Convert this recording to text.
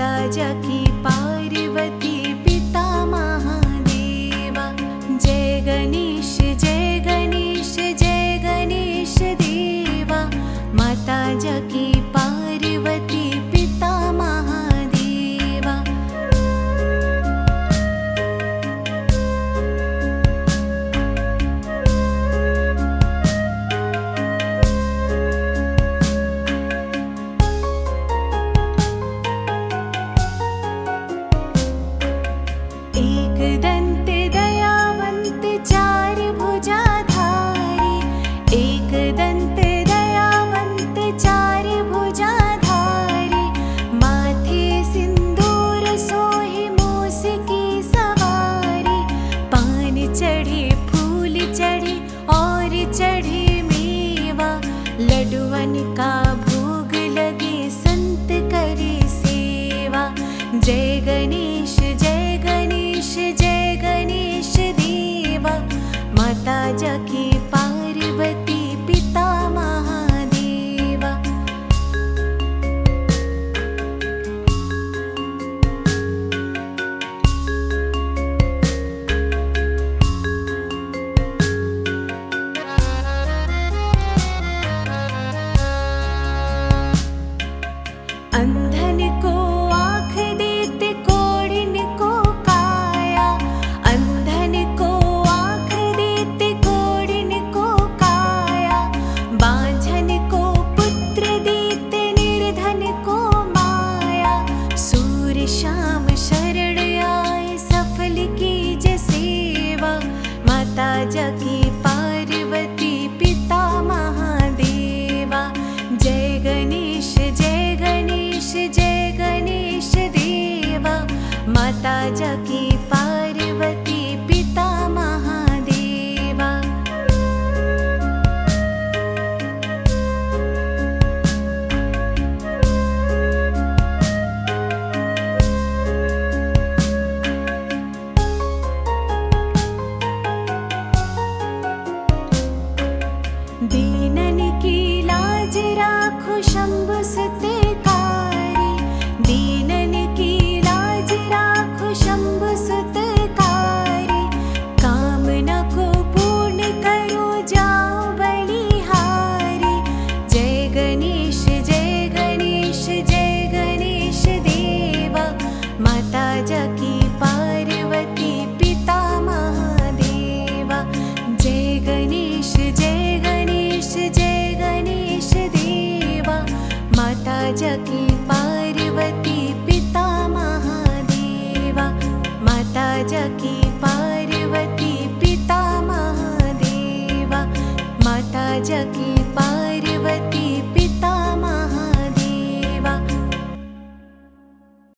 estalla aquí. का भोग लगे संत करे सेवा। जय गणेश शाम शरण आए सफल कीज सेवा। माता जगी पार्वती पिता महादेवा। जय गणेश जय गणेश जय गणेश देवा। माता जगी शम्बर् जकी पार्वती पिता महादेवा माता जकी